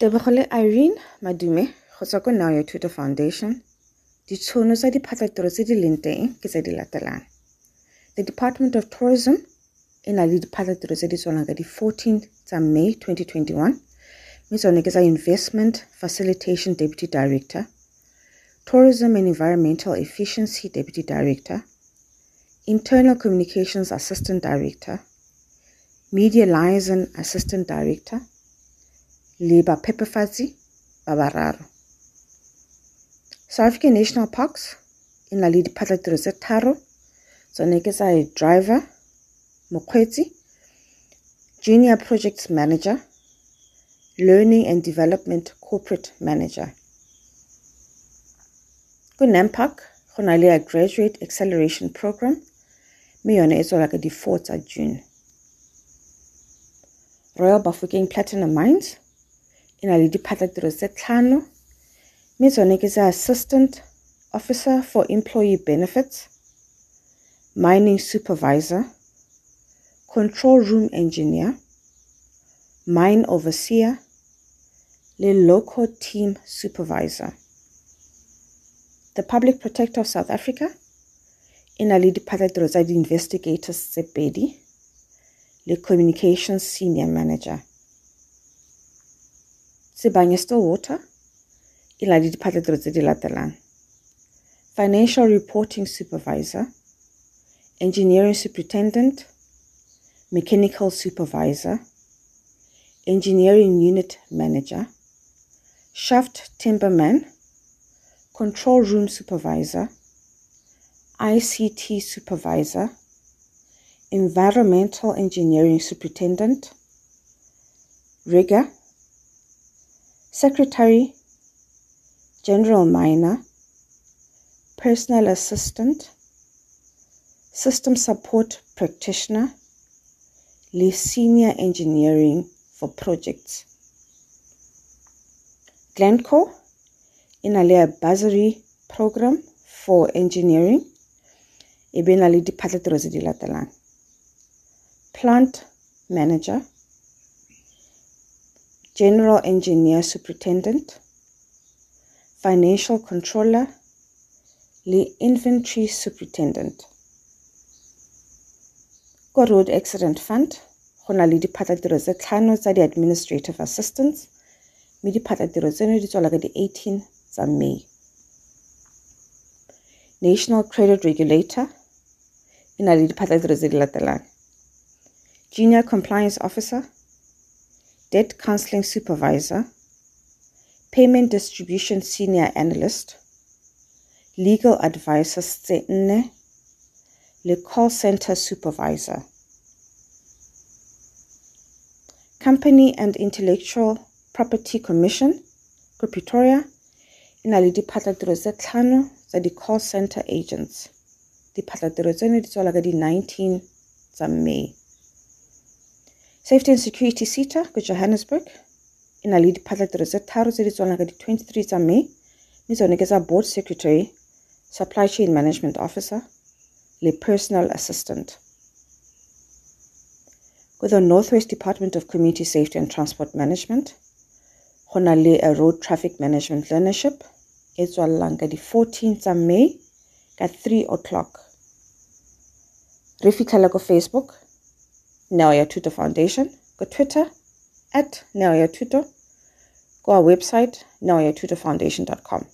Tebogole Irene Madume go tswa ko Your Tutor Foundation. Ditšhono tsa diphatlatiro tse di leng teng ke tse di latelang. Department of Tourism e na le diphatlatiro tse di tswalang ka di-14 tsa May 2021 mme tsone Investment Facilitation Deputy Director, Tourism and Environmental Efficiency Deputy Director, Internal Communications Assistant Director, Media Liaison Assistant Director, ba bararo. South African National Parks na le diphatlatiro tse tharo tsone ke tsa driver. Mokgweetsi junior project manager. Learning and development corporate manager. Ko nampark go na le a graduate acceleration program. Mme yone e tswela ka di-4 tsa june. Royal bafokeng platinum mines e na le diphatlatiro tse tlhano mme assistant officer for employee benefits mining supervisor control room engineer mine overseer le local team supervisor. The public protector of south africa e na le diphatlatiro tsa di-investigators le communications senior manager Sibanye Stillwater e na le diphatlatiro tse di latelang. Financial reporting supervisor engineering superintendent mechanical supervisor engineering unit manager shaft timberman control room supervisor ict supervisor environmental engineering superintendent rigger secretary, general miner, personal assistant, system support practitioner, le senior engineering for projects. Glencore le a bursary program for engineering e be na le latelang plant manager General Engineer Superintendent, Financial Controller le Inventory Superintendent. Ko Road Accident Fund go na le diphatlatiro tse tlhano tsa di-administrative assistants mme diphatlatiro tseno di tswala ka di-18 tsa May. National Credit Regulator e na le diphatlatiro tse di latelang. Junior Compliance Officer Debt Counseling Supervisor, Payment Distribution Senior Analyst, Legal Advisor tse nne le Call Center Supervisor. Company and Intellectual Property Commission Pretoria e na le diphatlatiro tse tlhano di-call center agents. Diphatlatiro tseno di tswala ka di-19 tsa May. Safety and Security SETA Johannesburg e na le diphatlatiro tse tharo tse di ka di-23 tsa May mme tsone ke Board Secretary, Supply Chain Management Officer le Personal Assistant. Ko the Northwest Department of Community Safety and Transport Management go le a Road Traffic Management Learnership e tswallang ka di-14 tsa May ka 3 o'clock. Re fitlhela ko Facebook Your Tutor Foundation, go Twitter at Your Tutor, go our website nowyourtutorfoundation.com.